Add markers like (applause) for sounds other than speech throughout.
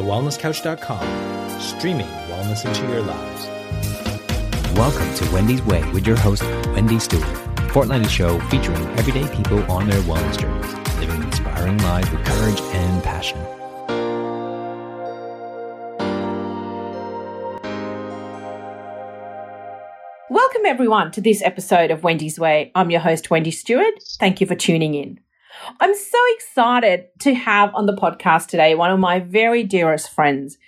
thewellnesscouch.com, streaming wellness into your lives. Welcome to Wendy's Way with your host, Wendy Stewart, a fortnightly show featuring everyday people on their wellness journeys, living inspiring lives with courage and passion. Welcome, everyone, to this episode of Wendy's Way. I'm your host, Wendy Stewart. Thank you for tuning in. I'm so excited to have on the podcast today one of my very dearest friends.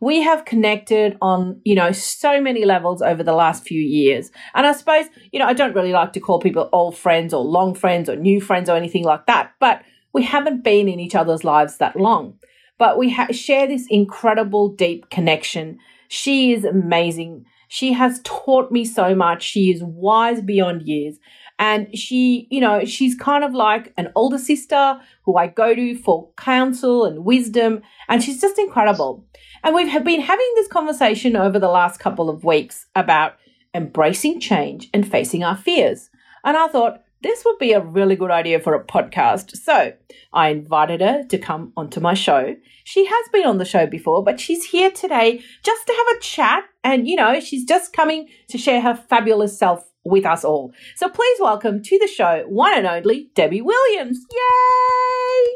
We have connected on, you know, so many levels over the last few years. And I suppose, you know, I don't really like to call people old friends or long friends or new friends or anything like that, but we haven't been in each other's lives that long. But we ha- share this incredible, deep connection. She is amazing. She has taught me so much. She is wise beyond years. And she, you know, she's kind of like an older sister who I go to for counsel and wisdom. And she's just incredible. And we've been having this conversation over the last couple of weeks about embracing change and facing our fears. And I thought, this would be a really good idea for a podcast. So I invited her to come onto my show. She has been on the show before, but she's here today just to have a chat. And, you know, she's just coming to share her fabulous self with us all. So please welcome to the show one and only Debbie Williams. Yay!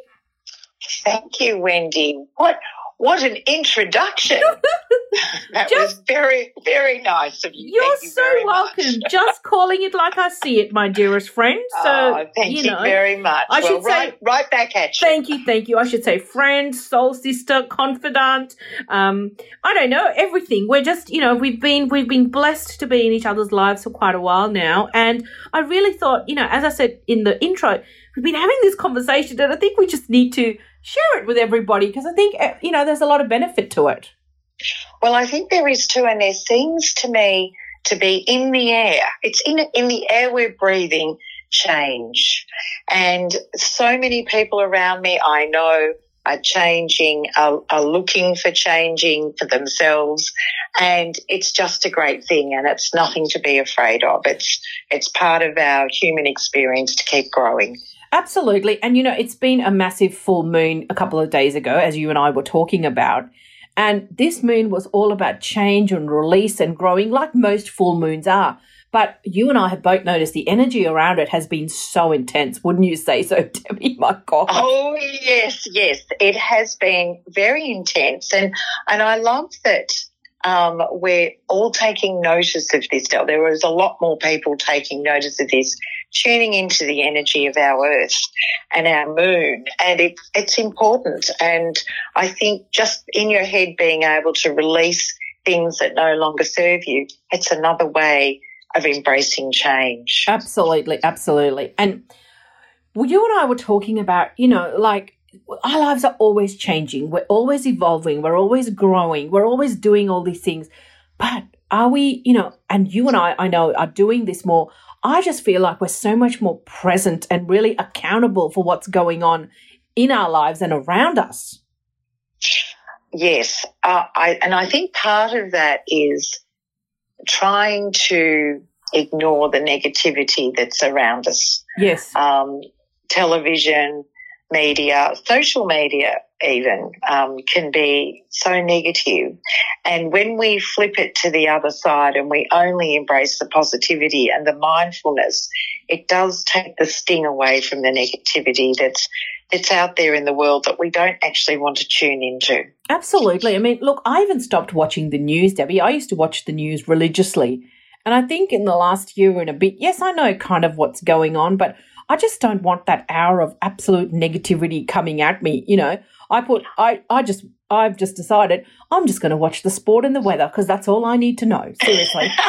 Thank you, Wendy. What what an introduction. (laughs) that Just, was very, very nice of you. You're you so welcome. Just calling it like I see it, my dearest friend. So, oh, thank you, you very much. I well, should right, say, right back at you. Thank you, thank you. I should say friend, soul sister, confidant. Um, I don't know everything. We're just, you know, we've been we've been blessed to be in each other's lives for quite a while now, and I really thought, you know, as I said in the intro, we've been having this conversation, and I think we just need to share it with everybody because I think, eh, you know, there's a lot of benefit to it. Well, I think there is too. And there seems to me to be in the air. It's in, in the air we're breathing change. And so many people around me I know are changing, are, are, looking for changing for themselves. And it's just a great thing and it's nothing to be afraid of. It's, it's part of our human experience to keep growing. Absolutely. And you know, it's been a massive full moon a couple of days ago, as you and I were talking about. And this moon was all about change and release and growing, like most full moons are. But you and I have both noticed the energy around it has been so intense, wouldn't you say so, (laughs) Debbie? My God. Oh yes, yes. It has been very intense. And and I love that um, we're all taking notice of this now. There was a lot more people taking notice of this, tuning into the energy of our earth and our moon. And it, it's important. And I think just in your head being able to release things that no longer serve you, it's another way of embracing change. Absolutely. Absolutely. And well, you and I were talking about, you know, like our lives are always changing. We're always evolving. We're always growing. We're always doing all these things. But are we, you know, and you and I, I know, are doing this more. I just feel like we're so much more present and really accountable for what's going on in our lives and around us. Yes. Uh, I, and I think part of that is trying to ignore the negativity that's around us. Yes. Um, television, media, social media even, um, can be so negative. And when we flip it to the other side and we only embrace the positivity and the mindfulness, it does take the sting away from the negativity that's that's out there in the world that we don't actually want to tune into. Absolutely. I mean, look, I even stopped watching the news, Debbie. I used to watch the news religiously. And I think in the last year and a bit, yes, I know kind of what's going on, but I just don't want that hour of absolute negativity coming at me. You know, I put, I, I just, I've just decided I'm just going to watch the sport and the weather because that's all I need to know. Seriously. (laughs)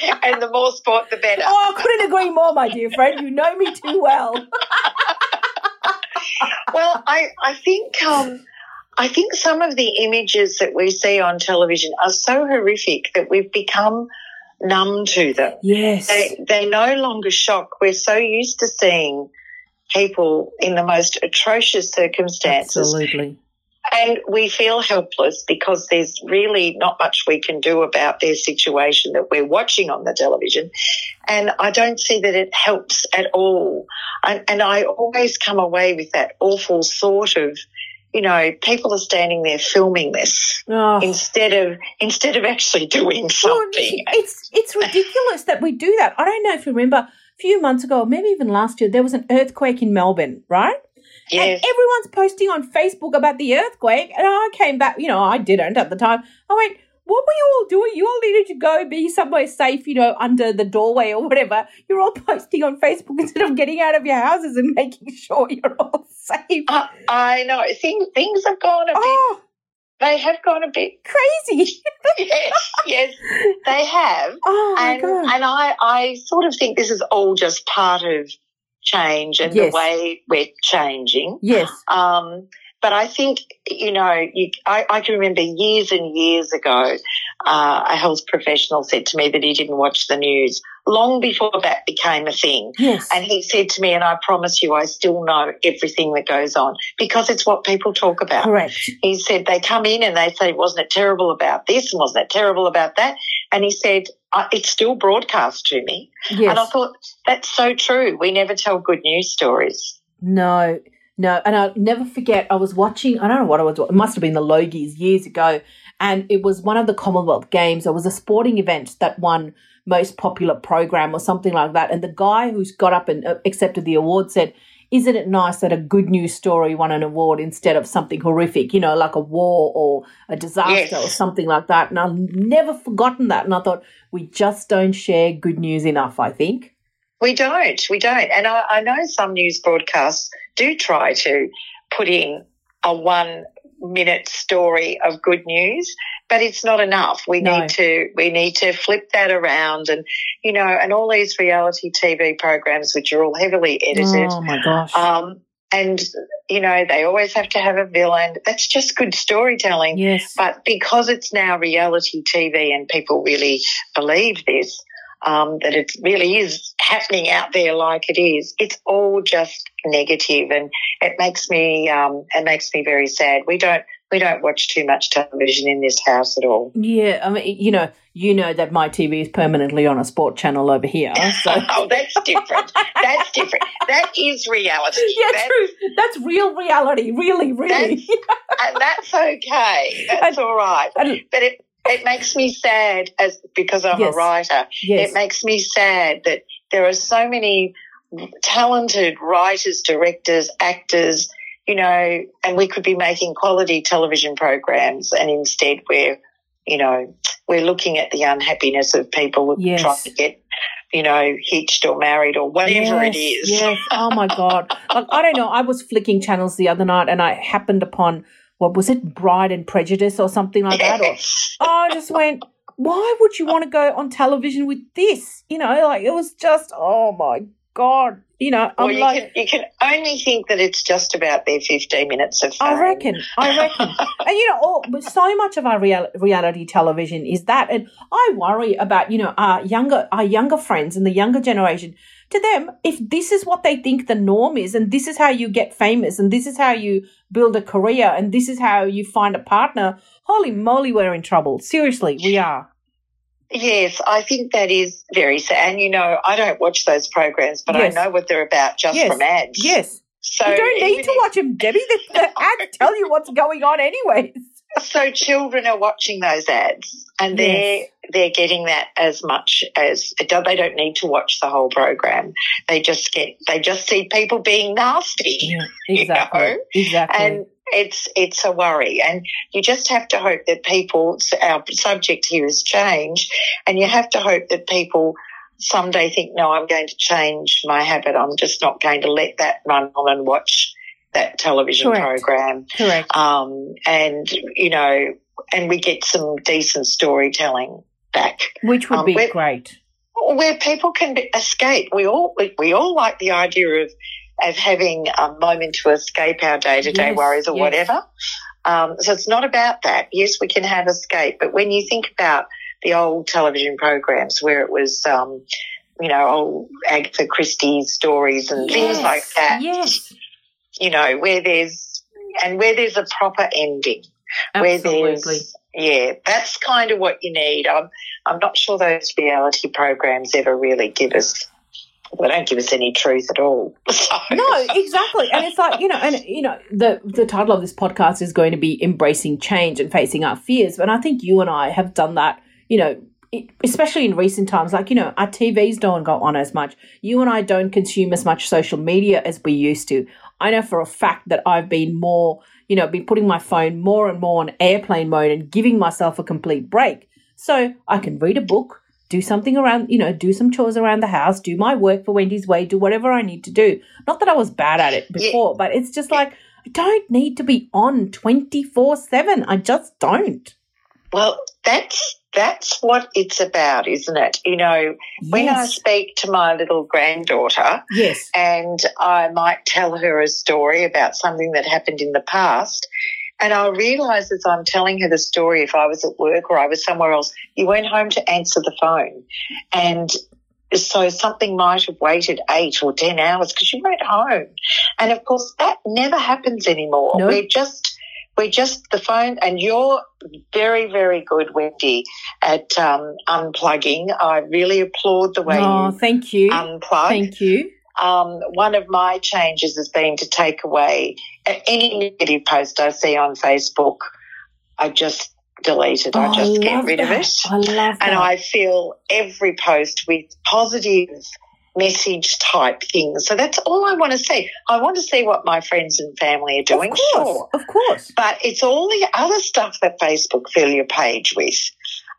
(laughs) and the more sport, the better. Oh, I couldn't agree more, my dear friend. You know me too well. (laughs) well, I, I think, um, I think some of the images that we see on television are so horrific that we've become numb to them. Yes. They, they no longer shock. We're so used to seeing people in the most atrocious circumstances. Absolutely. And we feel helpless because there's really not much we can do about their situation that we're watching on the television. And I don't see that it helps at all. And, and I always come away with that awful thought of, you know, people are standing there filming this Oh. instead of instead of actually doing Well, something. (laughs) it's it's ridiculous that we do that. I don't know if you remember a few months ago, maybe even last year, there was an earthquake in Melbourne, right? yes. And everyone's posting on Facebook about the earthquake, and I came back. You know, I didn't at the time. I went, "What were you all doing? You all needed to go be somewhere safe, you know, under the doorway or whatever. You're all (laughs) posting on Facebook instead of getting out of your houses and making sure you're all (laughs) safe." I, I know. Things things have gone a bit. Oh, They have gone a bit. crazy! (laughs) Yes, yes, they have. Oh my and god! and I I sort of think this is all just part of change and Yes. the way we're changing. Yes. Um, but I think you know, you, I, I can remember years and years ago, uh, a health professional said to me that he didn't watch the news long before that became a thing. Yes. And he said to me, and I promise you, I still know everything that goes on because it's what people talk about Correct. he said they come in and they say, wasn't it terrible about this and wasn't it terrible about that? And he said, it's still broadcast to me. Yes. And I thought, that's so true. We never tell good news stories. No, no, and I'll never forget. I was watching. I don't know what I was. It must have been the Logies years ago, and it was one of the Commonwealth Games. It was a sporting event that won most popular program or something like that. And the guy who's got up and uh, accepted the award said, "Isn't it nice that a good news story won an award instead of something horrific? You know, like a war or a disaster Yes. or something like that." And I've never forgotten that. And I thought we just don't share good news enough. I think. We don't. We don't. And I, I know some news broadcasts do try to put in a one minute story of good news, but it's not enough. We No. need to we need to flip that around and you know, and all these reality TV programs which are all heavily edited. Oh my gosh. Um, and, you know, they always have to have a villain. That's just good storytelling. yes. But because it's now reality TV and people really believe this, um, that it really is happening out there like it is, it's all just negative and it makes me, um, it makes me very sad. We don't, we don't watch too much television in this house at all. Yeah, I mean, you know, you know that my TV is permanently on a sport channel over here. (laughs) So oh, that's different. that's different. That is reality. (laughs) yeah, That's- true. That's real reality. Really, really. (laughs) and that's okay. That's all right. And- But it it makes me sad as because I'm Yes. a writer. yes. It makes me sad that there are so many talented writers, directors, actors, you know, and we could be making quality television programs and instead we're, you know, we're looking at the unhappiness of people Yes. trying to get, you know, hitched or married or whatever it Yes, is. Yes. Oh my god. Like I don't know. I was flicking channels the other night, and I happened upon what was it, Bride and Prejudice or something like that. Or. (laughs) I just went, why would you want to go on television with this? You know, like it was just, oh my god. You know, Well, I'm you, like, can, you can only think that it's just about their 15 minutes of fame. I reckon. I reckon. (laughs) and you know, all, but so much of our real, reality television is that, and I worry about you know our younger our younger friends and the younger generation. To them, if this is what they think the norm is, and this is how you get famous, and this is how you build a career, and this is how you find a partner, holy moly, we're in trouble. Seriously, we are. Yes, I think that is very sad. And you know, I don't watch those programs, but Yes. I know what they're about just Yes. from ads. Yes, So you don't need to if- watch them, Debbie. (laughs) The, the ads tell you what's going on, anyways. So children are watching those ads, and they're Yes. they're getting that as much as they don't need to watch the whole program. They just get they just see people being nasty. Yeah, (laughs) You exactly. know? Exactly. and it's it's a worry and you just have to hope that people our subject here is change and you have to hope that people someday think no i'm going to change my habit i'm just not going to let that run on and watch that television Correct. program Correct. um, and you know and we get some decent storytelling back Which would um, be we're- great. where people can be, escape. We all we, we all like the idea of of having a moment to escape our day to day worries or yes. whatever. Um, so it's not about that. Yes, we can have escape, but when you think about the old television programs where it was, um, you know, old Agatha Christie stories and things like that, Yes. You know, where there's and where there's a proper ending where there's yeah, that's kind of what you need. I'm I'm not sure those reality programs ever really give us they don't give us any truth at all. (laughs) So- No, exactly. And it's like, you know, and you know, the the title of this podcast is going to be embracing change and facing our fears. And I think you and I have done that, you know, especially in recent times, like, you know, our TVs don't go on as much. You and I don't consume as much social media as we used to. I know for a fact that I've been more, you know, been putting my phone more and more on airplane mode and giving myself a complete break. So I can read a book, do something around, you know, do some chores around the house, do my work for Wendy's Way, do whatever I need to do. Not that I was bad at it before, but it's just like, I don't need to be on 24 7. I just don't. Well, that's that's what it's about, isn't it? You know, when I speak to my little granddaughter Yes. and I might tell her a story about something that happened in the past, and I realise as I'm telling her the story, if I was at work or I was somewhere else, you went home to answer the phone, and so something might have waited eight or ten hours because you went home, and of course that never happens anymore. We're just we're just the phone, and you're very, very good, Wendy, at um, unplugging. I really applaud the way Oh, you thank you. unplug. Thank you. Um, one of my changes has been to take away any negative post I see on Facebook. I just delete it. Oh, I just get love rid of it. I love that. And I fill every post with positive message type things. So that's all I want to see. I want to see what my friends and family are doing. Of course. Sure. Of course. But it's all the other stuff that Facebook fill your page with.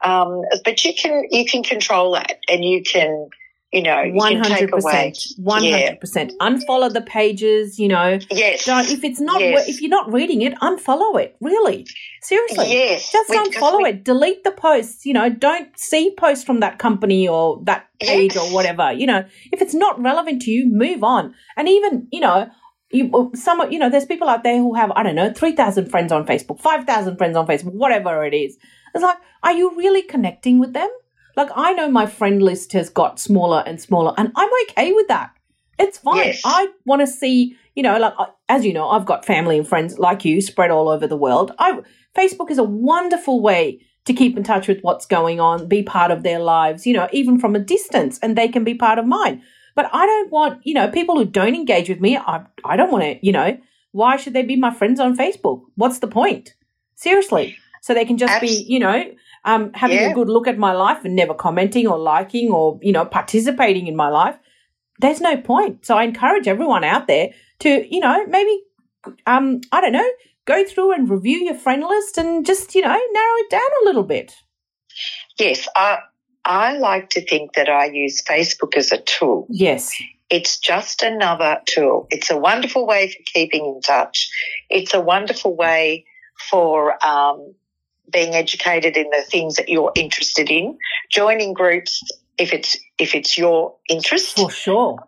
Um, but you can you can control that, and you can you know One hundred percent. One hundred percent. Unfollow the pages. You know, Yes. don't if it's not Yes. if you're not reading it, unfollow it. Really, seriously. Yes. Just We- unfollow we- it. Delete the posts. You know, don't see posts from that company or that page Yes. or whatever. You know, if it's not relevant to you, move on. And even you know, you some you know, there's people out there who have I don't know three thousand friends on Facebook, five thousand friends on Facebook, whatever it is. It's like, are you really connecting with them? Like I know my friend list has got smaller and smaller, and I'm okay with that. It's fine. Yes. I want to see, you know, like as you know, I've got family and friends like you spread all over the world. I Facebook is a wonderful way to keep in touch with what's going on, be part of their lives, you know, even from a distance, and they can be part of mine. But I don't want, you know, people who don't engage with me. I I don't want to, you know, why should they be my friends on Facebook? What's the point? Seriously. So they can just be, you know, um, having Yeah. a good look at my life and never commenting or liking or, you know, participating in my life. There's no point. So I encourage everyone out there to, you know, maybe, um, I don't know, go through and review your friend list and just, you know, narrow it down a little bit. Yes. I I like to think that I use Facebook as a tool. Yes. It's just another tool. It's a wonderful way for keeping in touch. It's a wonderful way for um, being educated in the things that you're interested in. Joining groups if it's if it's your interest. For sure.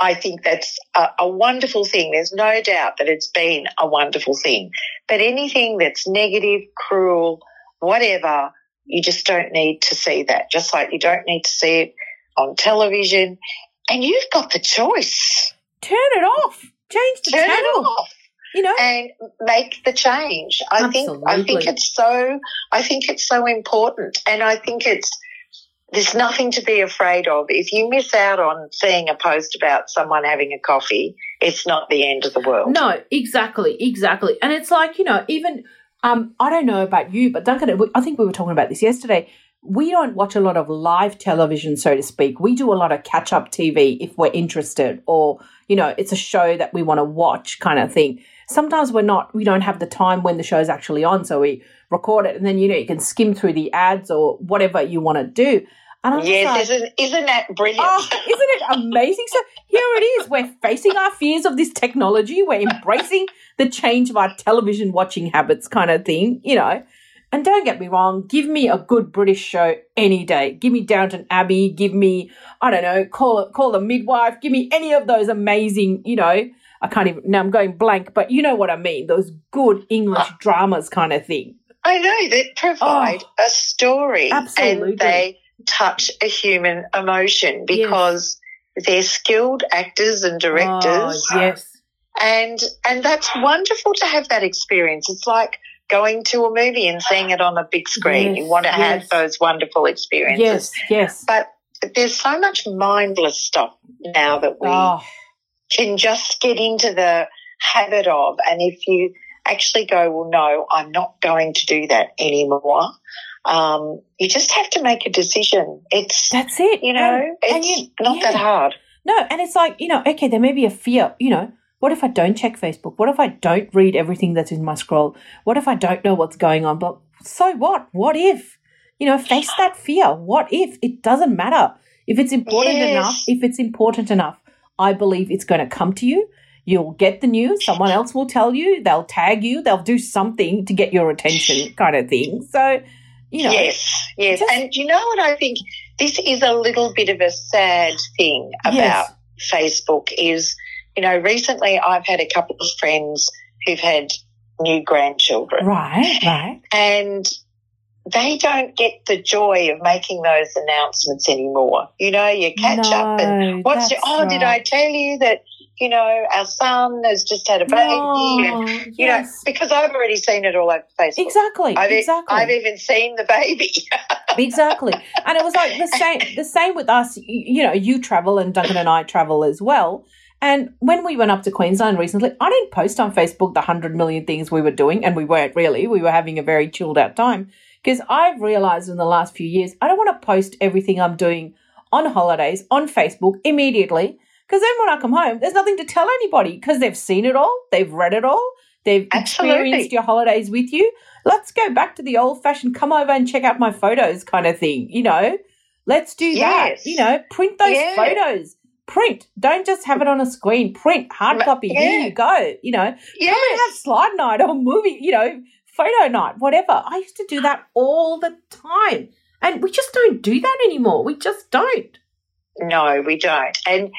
I think that's a, a wonderful thing. There's no doubt that it's been a wonderful thing. But anything that's negative, cruel, whatever, you just don't need to see that. Just like you don't need to see it on television. And you've got the choice. Turn it off. Change the Turn it channel. off You know? and make the change. I think I think it's so I think it's so important and I think it's there's nothing to be afraid of. If you miss out on seeing a post about someone having a coffee, it's not the end of the world. No, exactly, exactly. And it's like, you know, even um, I don't know about you, but Duncan, I think we were talking about this yesterday. We don't watch a lot of live television, so to speak. We do a lot of catch up TV if we're interested, or, you know, it's a show that we want to watch kind of thing. Sometimes we're not, we don't have the time when the show's actually on, so we record it and then, you know, you can skim through the ads or whatever you want to do. And I'm just like, Yes, isn't, isn't that brilliant? Oh, isn't it amazing? So here it is. We're facing our fears of this technology. We're embracing the change of our television watching habits, kind of thing, you know. And don't get me wrong, give me a good British show any day. Give me Downton Abbey. Give me, I don't know, call it, call the midwife. Give me any of those amazing, you know. I can't even. Now I'm going blank, but you know what I mean. Those good English uh, dramas, kind of thing. I know they provide oh, a story Oh. Absolutely. and they touch a human emotion because they're skilled actors and directors. Oh, yes. and and that's wonderful to have that experience. It's like going to a movie and seeing it on a big screen. Yes, you want to have those wonderful experiences. Yes. Yes. But there's so much mindless stuff now that we Oh, can just get into the habit of. And if you actually go, well, no, I'm not going to do that anymore. Um, you just have to make a decision. It's, that's it. you know, And- it's and you- not that hard. No, and it's like, you know, okay, there may be a fear, you know, what if I don't check Facebook? What if I don't read everything that's in my scroll? What if I don't know what's going on? But so what? What if? You know, face that fear. What if? It doesn't matter. If it's important Yes. enough, if it's important enough, I believe it's going to come to you. You'll get the news. Someone else will tell you. They'll tag you. They'll do something to get your attention, kind of thing. So, you know, Yes, yes. just- and you know what I think? This is a little bit of a sad thing about Yes. Facebook is, you know, recently I've had a couple of friends who've had new grandchildren right, right. and they don't get the joy of making those announcements anymore. You know, you catch up and what's your, oh, did I tell you that, you know, our son has just had a baby? and, No, you know, because I've already seen it all over Facebook. Exactly. I've, exactly. I've even seen the baby. (laughs) exactly. And it was like the same the same with us. You know, you travel and Duncan and I travel as well. And when we went up to Queensland recently, I didn't post on Facebook the 100 million things we were doing, and we weren't really. We were having a very chilled out time. Because I've realized in the last few years, I don't want to post everything I'm doing on holidays on Facebook immediately. Because then when I come home, there's nothing to tell anybody because they've seen it all, they've read it all, they've Absolutely. experienced your holidays with you. Let's go back to the old fashioned come over and check out my photos kind of thing, you know? Let's do that. You know, print those Yeah. photos. Print. Don't just have it on a screen. Print hard copy. Here you go. You know, come and have slide night or movie, you know, photo night, whatever. I used to do that all the time. And we just don't do that anymore. We just don't. No, we don't. And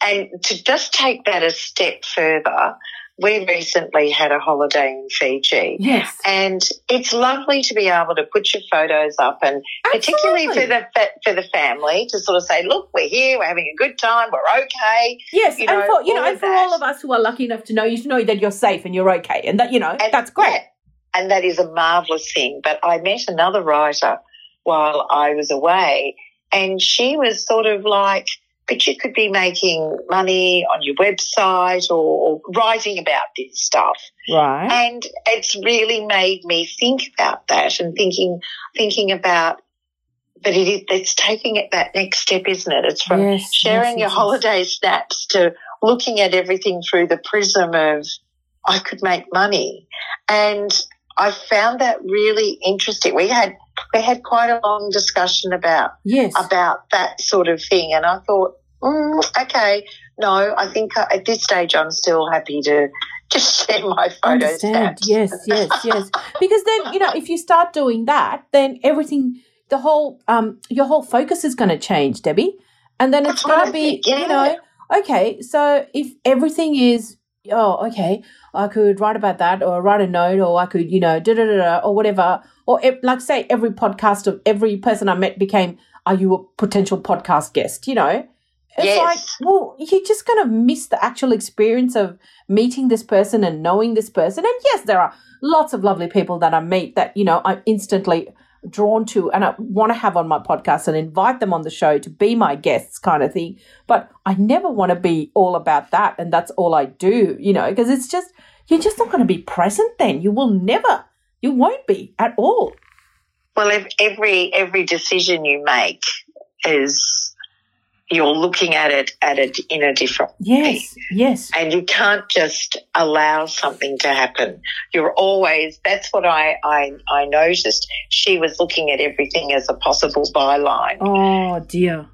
and to just take that a step further, we recently had a holiday in Fiji. Yes. And it's lovely to be able to put your photos up, and particularly for the for the family to sort of say, "Look, we're here, we're having a good time, we're okay." Yes, you and know, for you know, all and of for that. all of us who are lucky enough to know you to know that you're safe and you're okay, and that you know And that's great. And that is a marvelous thing. But I met another writer while I was away, and she was sort of like, "But you could be making money on your website or, or writing about this stuff." Right. And it's really made me think about that and thinking thinking about. But it is, it's taking it that next step, isn't it? It's from Yes, sharing yes, your yes, holiday snaps to looking at everything through the prism of I could make money. And I found that really interesting. We had we had quite a long discussion about Yes. about that sort of thing, and I thought, mm, okay, no, I think uh, at this stage I'm still happy to just (laughs) share my photo Understand. (laughs) Yes, yes, yes. Because then, you know, if you start doing that, then everything, the whole, um, your whole focus is going to change, Debbie. And then it's going to be, yeah. you know, okay, so if everything is, oh, okay, I could write about that or write a note or I could, you know, da da da da or whatever. Or ev- like, say, every podcast of every person I met became, are you a potential podcast guest, you know? It's Yes. like, well, you're just going to miss the actual experience of meeting this person and knowing this person. And yes, there are lots of lovely people that I meet that, you know, I'm instantly drawn to and I want to have on my podcast and invite them on the show to be my guests kind of thing. But I never want to be all about that and that's all I do, you know, because it's just, you're just not going to be present then. You will never, you won't be at all. Well, if every every decision you make is you're looking at it at it in a different way. Yes, yes. and you can't just allow something to happen. You're always, that's what I, I, I noticed. She was looking at everything as a possible byline. Oh, dear.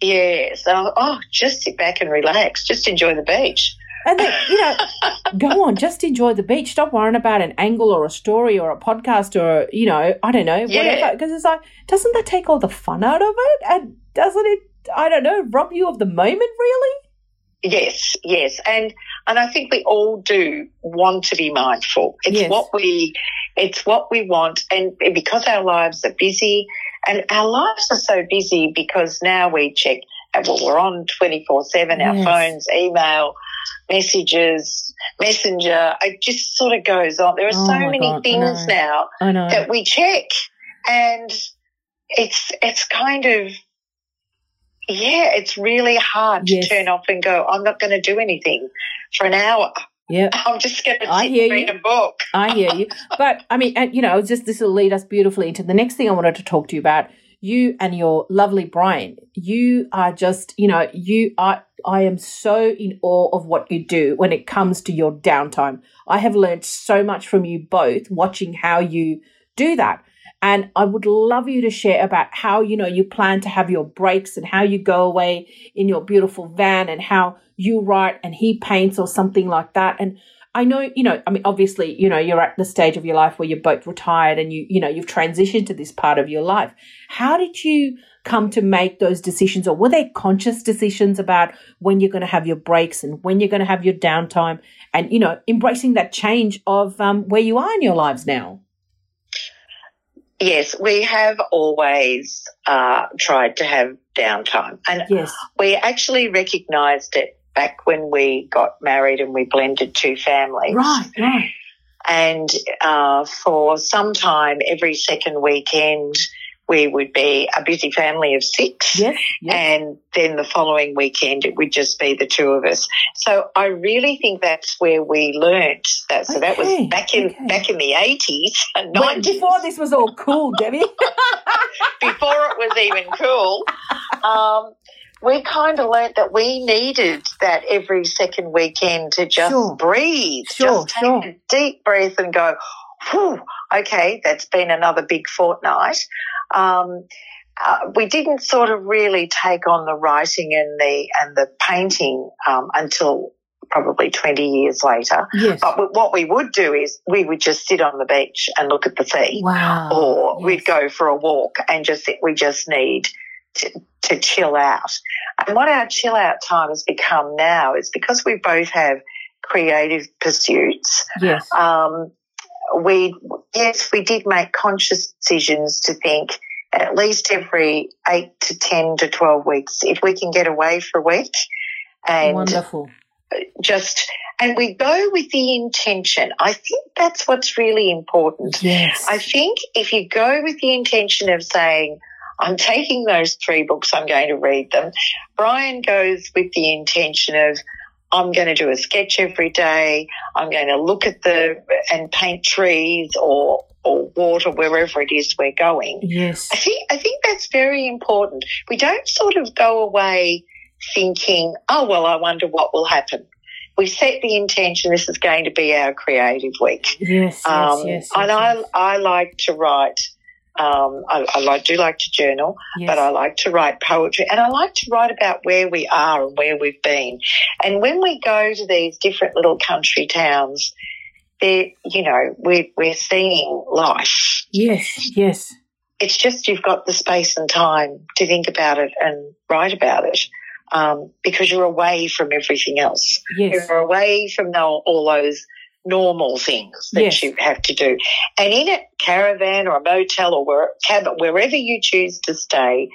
Yes. And I, oh, just sit back and relax. Just enjoy the beach. And then, you know, (laughs) go on, just enjoy the beach. Stop worrying about an angle or a story or a podcast or, you know, I don't know, Yeah. whatever. Because it's like, doesn't that take all the fun out of it? And doesn't it, I don't know, rob you of the moment, really? Yes, yes. And, and I think we all do want to be mindful. It's Yes. what we, it's what we want. And because our lives are busy and our lives are so busy because now we check, and well, we're on 24 seven, our Yes. phones, email, messages, messenger. It just sort of goes on. There are Oh so many God, things now I know. that we check and it's, it's kind of, Yeah, it's really hard to turn off and go, I'm not going to do anything for an hour. Yeah. (laughs) I'm just going to sit and read you. a book. I hear you. (laughs) But I mean, you know, just this will lead us beautifully into the next thing I wanted to talk to you about. You and your lovely Brian, you are just, you know, you are, I am so in awe of what you do when it comes to your downtime. I have learned so much from you both watching how you do that. And I would love you to share about how, you know, you plan to have your breaks and how you go away in your beautiful van and how you write and he paints or something like that. And I know, you know, I mean, obviously, you know, you're at the stage of your life where you're both retired and you, you know, you've transitioned to this part of your life. How did you come to make those decisions or were they conscious decisions about when you're going to have your breaks and when you're going to have your downtime and, you know, embracing that change of um, where you are in your lives now? Yes, we have always uh, tried to have downtime. And Yes. we actually recognised it back when we got married and we blended two families. Right, right. And uh, for some time, every second weekend, we would be a busy family of six. Yes, yes. And then the following weekend, it would just be the two of us. So I really think that's where we learnt that. So that was back in okay. back in the eighties (laughs) and nineties, before this was all cool, Debbie. (laughs) (laughs) before it was even cool. Um, we kind of learnt that we needed that every second weekend to just Sure. breathe, Sure, just take sure. a deep breath and go, Whew, okay, that's been another big fortnight. Um, uh, we didn't sort of really take on the writing and the and the painting um, until probably 20 years later. yes. But what we would do is we would just sit on the beach and look at the sea Wow. or Yes. we'd go for a walk and just think we just need to, to chill out. And what our chill out time has become now is because we both have creative pursuits. Yes. Um, we yes, we did make conscious decisions to think at least every eight to ten to twelve weeks, if we can get away for a week, and Wonderful. just and we go with the intention. I think that's what's really important. Yes. I think if you go with the intention of saying, I'm taking those three books, I'm going to read them. Brian goes with the intention of, I'm going to do a sketch every day. I'm going to look at the and paint trees or or water wherever it is we're going. yes. I think I think that's very important. We don't sort of go away thinking, oh well, I wonder what will happen. We set the intention. This is going to be our creative week. Yes. Yes. Um, yes. and I. I like to write. Um, I, I like, do like to journal, Yes. but I like to write poetry, and I like to write about where we are and where we've been. And when we go to these different little country towns, they're, you know, we're we're seeing life. Yes. Yes. It's just you've got the space and time to think about it and write about it. Um, because you're away from everything else. Yes. You're away from all those normal things that Yes. you have to do. And in a caravan or a motel or where, cabin, wherever you choose to stay,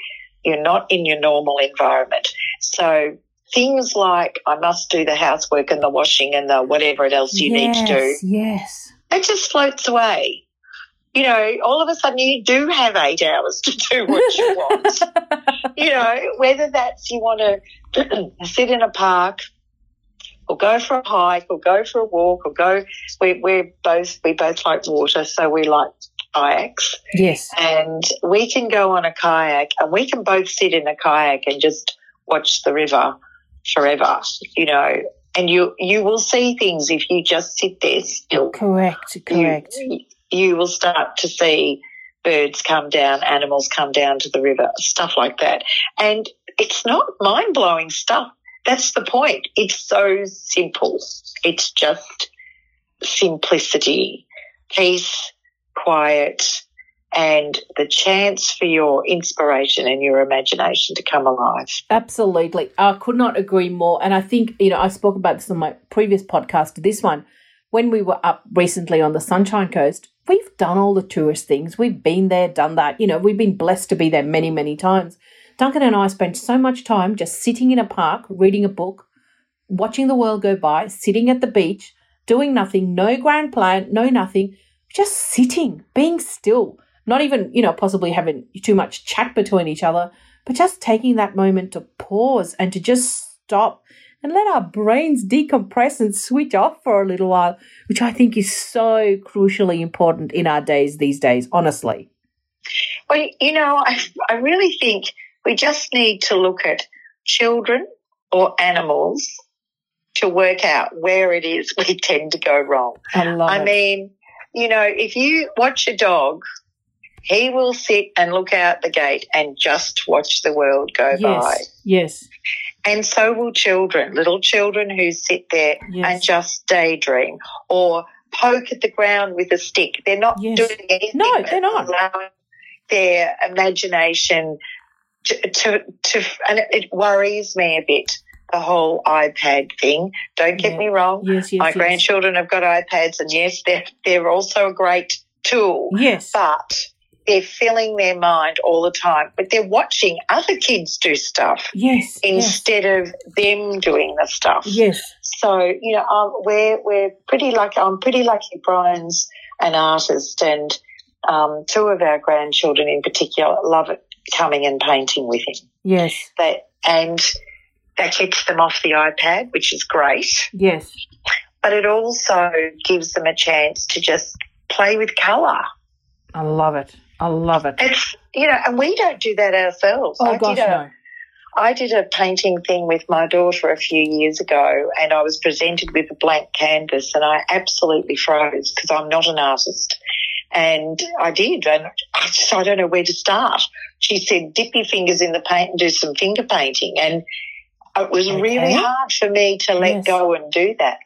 you're not in your normal environment. So things like I must do the housework and the washing and the whatever else you need to do, Yes, Yes. it just floats away. You know, all of a sudden you do have eight hours to do what you (laughs) want you know, whether that's you want (clears throat) to sit in a park or go for a hike or go for a walk or go, we, we're both, we both like water, so we like kayaks Yes. and we can go on a kayak and we can both sit in a kayak and just watch the river forever, you know, and you, you will see things if you just sit there still Correct. Correct. you, you will start to see birds come down, animals come down to the river, stuff like that. And it's not mind blowing stuff. That's the point. It's so simple. It's just simplicity, peace, quiet, and the chance for your inspiration and your imagination to come alive. Absolutely. I could not agree more. And I think, you know, I spoke about this on my previous podcast, this one. When we were up recently on the Sunshine Coast, we've done all the tourist things. We've been there, done that. You know, we've been blessed to be there many, many times. Duncan and I spent so much time just sitting in a park, reading a book, watching the world go by, sitting at the beach, doing nothing, no grand plan, no nothing, just sitting, being still, not even, you know, possibly having too much chat between each other, but just taking that moment to pause and to just stop and let our brains decompress and switch off for a little while, which I think is so crucially important in our days these days, honestly. Well, you know, I, I really think we just need to look at children or animals to work out where it is we (laughs) tend to go wrong. I I mean, you know, if you watch a dog, he will sit and look out the gate and just watch the world go by. yes, yes, And so will children, little children who sit there Yes. and just daydream or poke at the ground with a stick. They're not Yes. doing anything. No, they're not. allowing Their imagination to, to, to, and it worries me a bit, the whole iPad thing. Don't get Yeah. me wrong. yes, yes, My yes. grandchildren have got iPads and yes, they're, they're also a great tool, Yes, but they're filling their mind all the time, but they're watching other kids do stuff yes, yes, instead of them doing the stuff. yes, So you know, um, we're we're pretty lucky. I'm pretty lucky. Brian's an artist, and um, two of our grandchildren in particular love it coming and painting with him. yes, That and that keeps them off the iPad, which is great. yes. But it also gives them a chance to just play with colour. I love it. I love it. It's you know, and we don't do that ourselves. Oh I gosh, did a, no. I did a painting thing with my daughter a few years ago, and I was presented with a blank canvas, and I absolutely froze because I'm not an artist. And I did, and I just I don't know where to start. She said, "Dip your fingers in the paint and do some finger painting," and it was Okay. really hard for me to let Yes. go and do that.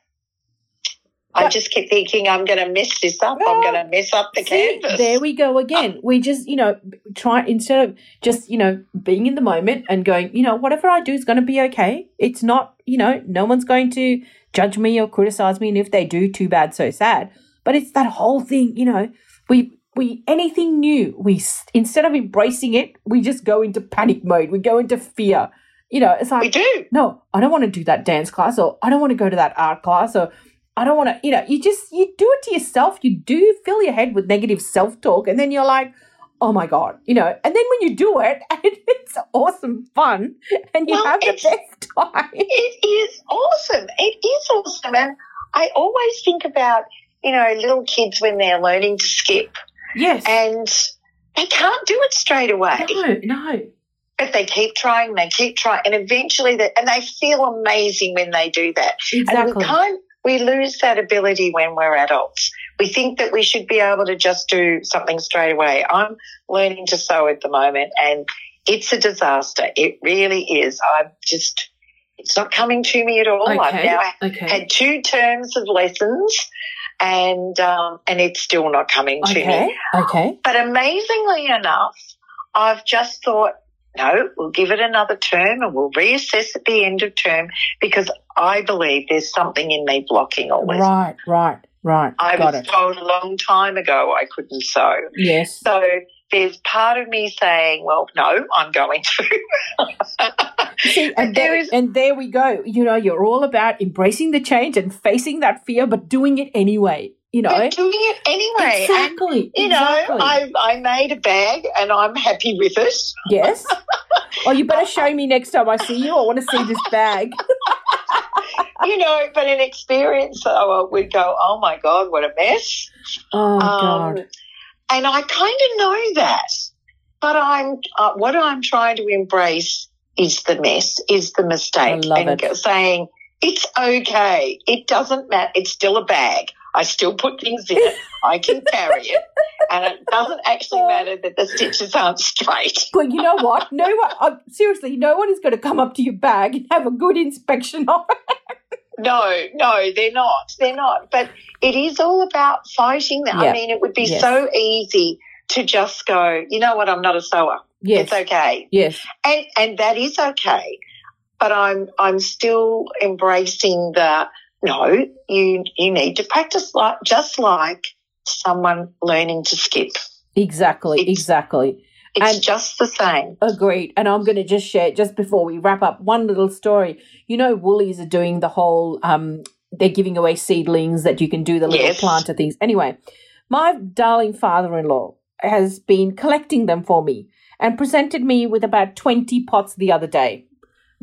I just kept thinking, I'm going to mess this up. I'm going to mess up the See, canvas. there we go again. Um, we just, you know, try instead of just, you know, being in the moment and going, you know, whatever I do is going to be okay. It's not, you know, no one's going to judge me or criticize me, and if they do, too bad, so sad. But it's that whole thing, you know, we we anything new, we instead of embracing it, we just go into panic mode. We go into fear. You know, it's like we do. no, I don't want to do that dance class or I don't want to go to that art class or I don't want to, you know, you just, you do it to yourself. You do fill your head with negative self talk. And then you're like, oh my God, you know, and then when you do it, (laughs) and it's awesome fun and you Well, have the best time. It is awesome. It is awesome. And I always think about, you know, little kids when they're learning to skip Yes. and they can't do it straight away. no, no. But they keep trying, they keep trying, and eventually they, and they feel amazing when they do that. And Exactly. we can't, we lose that ability when we're adults. We think that we should be able to just do something straight away. I'm learning to sew at the moment and it's a disaster. It really is. I'm just, it's not coming to me at all. I've Okay. now Okay. had two terms of lessons and, um, and it's still not coming to me. Okay. Okay. But amazingly enough, I've just thought, no, we'll give it another term and we'll reassess at the end of term because I believe there's something in me blocking all this. Right, right, right. I Got was it. told a long time ago I couldn't sew. Yes. So there's part of me saying, well, no, I'm going to. (laughs) See, and there and there we go. You know, you're all about embracing the change and facing that fear, but doing it anyway. You know, But doing it anyway. And, exactly. you exactly. know, I, I made a bag and I'm happy with it. yes. (laughs) Oh, you better show me next time I see you. I want to see this bag. (laughs) you know, but an experience, so we'd go, oh my God, what a mess. Oh Um, God. and I kind of know that, but I'm uh, what I'm trying to embrace is the mess, is the mistake, I love and it. saying it's okay. It doesn't matter. It's still a bag. I still put things in it. I can carry it, (laughs) and it doesn't actually matter that the stitches aren't straight. (laughs) Well, you know what? No one. Uh, seriously, no one is going to come up to your bag and have a good inspection of it. No, no, they're not. They're not. But it is all about fighting that. Yeah. I mean, it would be Yes. so easy to just go, you know what, I'm not a sewer. Yes. It's okay. Yes. And and that is okay. But I'm I'm still embracing the no, you you need to practice like just like someone learning to skip. Exactly. It's- exactly. It's And- just the same. Agreed. And I'm going to just share just before we wrap up one little story. You know, Woolies are doing the whole. Um, they're giving away seedlings that you can do the little Yes. planter things. Anyway, my darling father-in-law has been collecting them for me. And presented me with about 20 pots the other day.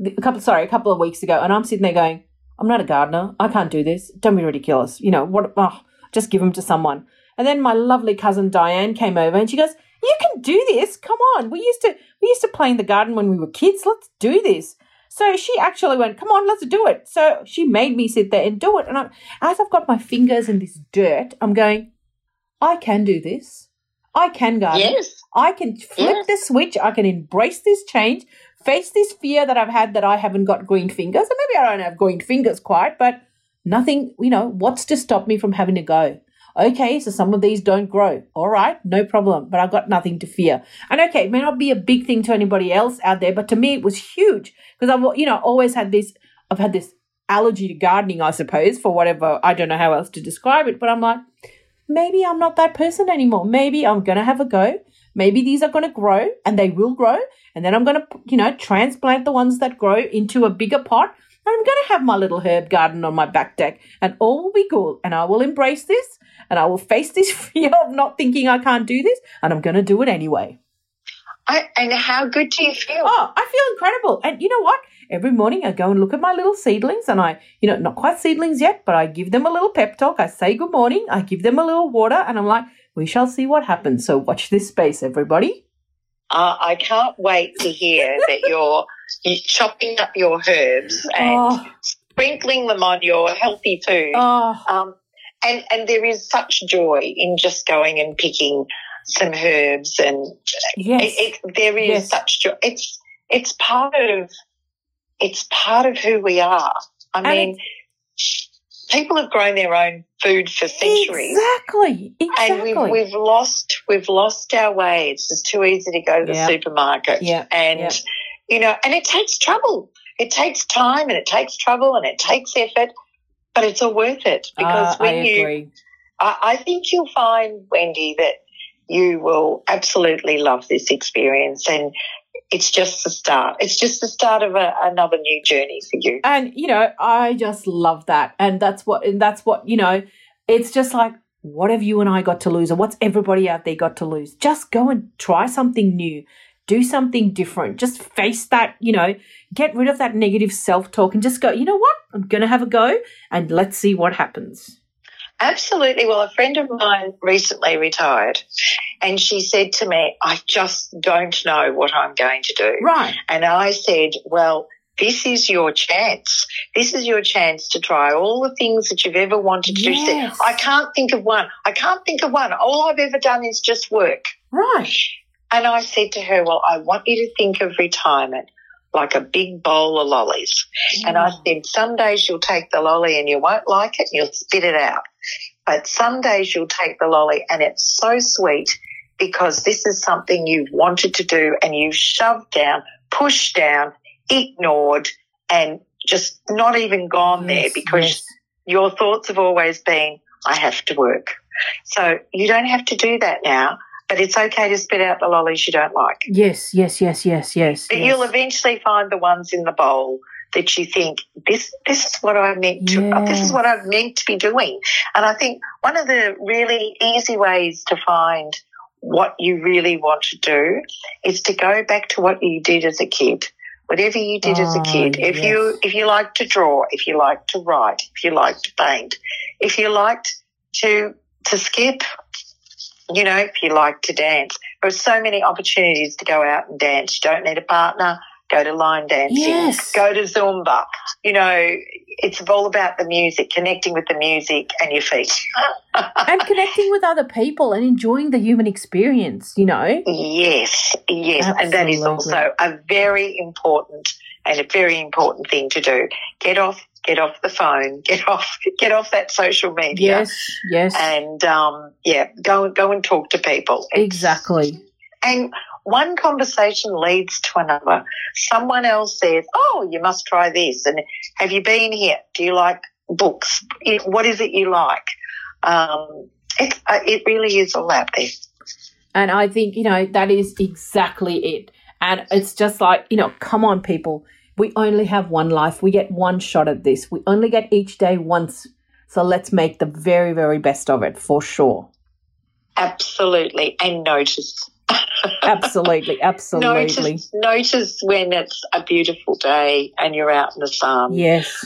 A couple, sorry, a couple of weeks ago. And I'm sitting there going, I'm not a gardener. I can't do this. Don't be ridiculous. You know, what? Oh, just give them to someone. And then my lovely cousin Diane came over and she goes, you can do this. Come on. We used to, we used to play in the garden when we were kids. Let's do this. So she actually went, come on, let's do it. So she made me sit there and do it. And I'm, as I've got my fingers in this dirt, I'm going, I can do this. I can garden. Yes. I can flip Yes. the switch. I can embrace this change, face this fear that I've had that I haven't got green fingers. And maybe I don't have green fingers quite, but nothing, you know, what's to stop me from having a go? Okay, so some of these don't grow. All right, no problem, but I've got nothing to fear. And okay, it may not be a big thing to anybody else out there, but to me it was huge because I've, you know, always had this, I've had this allergy to gardening, I suppose, for whatever, I don't know how else to describe it, but I'm like, maybe I'm not that person anymore. Maybe I'm going to have a go. Maybe these are going to grow and they will grow. And then I'm going to, you know, transplant the ones that grow into a bigger pot. And I'm going to have my little herb garden on my back deck and all will be good. And I will embrace this and I will face this (laughs) fear of not thinking I can't do this. And I'm going to do it anyway. I, and how good do you feel? Oh, I feel incredible. And you know what? Every morning I go and look at my little seedlings and I, you know, not quite seedlings yet, but I give them a little pep talk. I say good morning. I give them a little water and I'm like, we shall see what happens. So watch this space, everybody. Uh, I can't wait to hear (laughs) that you're, you're chopping up your herbs and Oh, sprinkling them on your healthy food. oh, Um, and, and there is such joy in just going and picking some herbs and yes. it, it, there is Yes. such joy. It's, it's part of, it's part of who we are. I And mean, people have grown their own food for centuries. Exactly. exactly. And we've, we've lost, we've lost our way. It's just too easy to go to the supermarket. Yeah. And, Yeah. you know, and it takes trouble. It takes time and it takes trouble and it takes effort, but it's all worth it because Uh, I when you. I, I think you'll find, Wendy, that you will absolutely love this experience and it's just the start. It's just the start of a, another new journey for you. and you know i just love that. And that's what and that's what you know it's just like what have you and i got to lose? Or what's everybody out there got to lose? Just go and try something new. Do something different. Just face that you know get rid of that negative self-talk and just go you know what? I'm gonna have a go and let's see what happens Absolutely. Well, a friend of mine recently retired and she said to me, I just don't know what I'm going to do. right And I said, well, this is your chance. This is your chance to try all the things that you've ever wanted to do. Yes. I can't think of one. I can't think of one. All I've ever done is just work. right And I said to her, well, I want you to think of retirement like a big bowl of lollies. And I said, some days you'll take the lolly and you won't like it and you'll spit it out. But some days you'll take the lolly and it's so sweet because this is something you've wanted to do and you've shoved down, pushed down, ignored and just not even gone there Yes, because yes. your thoughts have always been, I have to work. So you don't have to do that now, but it's okay to spit out the lollies you don't like. yes yes yes yes yes, But yes. you'll eventually find the ones in the bowl that you think this this is what I meant to this is what I'm meant to be doing. And I think one of the really easy ways to find what you really want to do is to go back to what you did as a kid. Whatever you did as a Oh, kid. If you yes. if you like to draw, if you like to write, if you like to paint, if you liked to to skip, you know, if you like to dance. There are so many opportunities to go out and dance. You don't need a partner. Go to line dancing. Yes. Go to Zumba. You know, it's all about the music, connecting with the music and your feet. (laughs) and connecting with other people and enjoying the human experience you know Yes, yes. And that is also a very important and a very important thing to do. Get off, get off the phone, (laughs) get off, get off that social media. yes yes And, um, yeah, go, go and talk to people. Exactly And one conversation leads to another. Someone else says, Oh, you must try this. And have you been here? Do you like books? What is it you like? Um, it, uh, it really is all out there. And I think, you know, that is exactly it. And it's just like, you know, come on, people. We only have one life. We get one shot at this. We only get each day once. So let's make the very, very best of it for sure. Absolutely. And notice. Absolutely, (laughs) absolutely. Notice, notice when it's a beautiful day and you're out in the sun. Yes.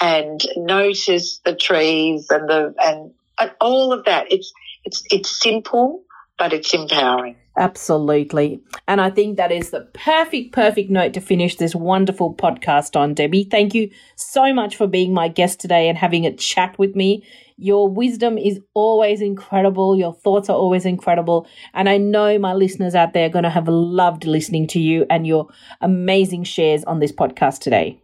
And notice the trees and the and, and all of that. It's it's it's simple, but it's empowering. Absolutely. And I think that is the perfect, perfect note to finish this wonderful podcast on, Debbie. Thank you so much for being my guest today and having a chat with me. Your wisdom is always incredible. Your thoughts are always incredible. And I know my listeners out there are going to have loved listening to you and your amazing shares on this podcast today.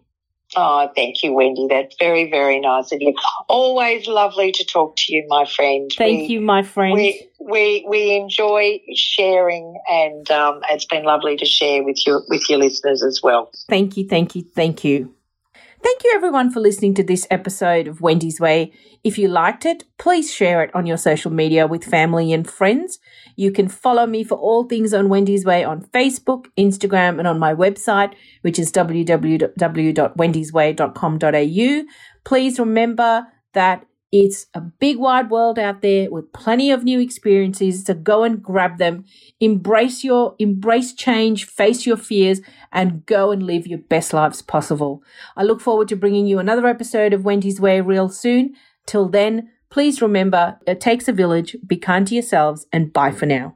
Oh, thank you, Wendy. That's very, very nice of you. Always lovely to talk to you, my friend. Thank we, you, my friend. We, we, we enjoy sharing and um, it's been lovely to share with your, with your listeners as well. Thank you, thank you, thank you. Thank you everyone for listening to this episode of Wendy's Way. If you liked it, please share it on your social media with family and friends. You can follow me for all things on Wendy's Way on Facebook, Instagram, and on my website, which is www.wendysway.com.au. Please remember that it's a big wide world out there with plenty of new experiences to go and grab them. Embrace your, embrace change, face your fears and go and live your best lives possible. I look forward to bringing you another episode of Wendy's Way real soon. Till then, please remember it takes a village, be kind to yourselves and bye for now.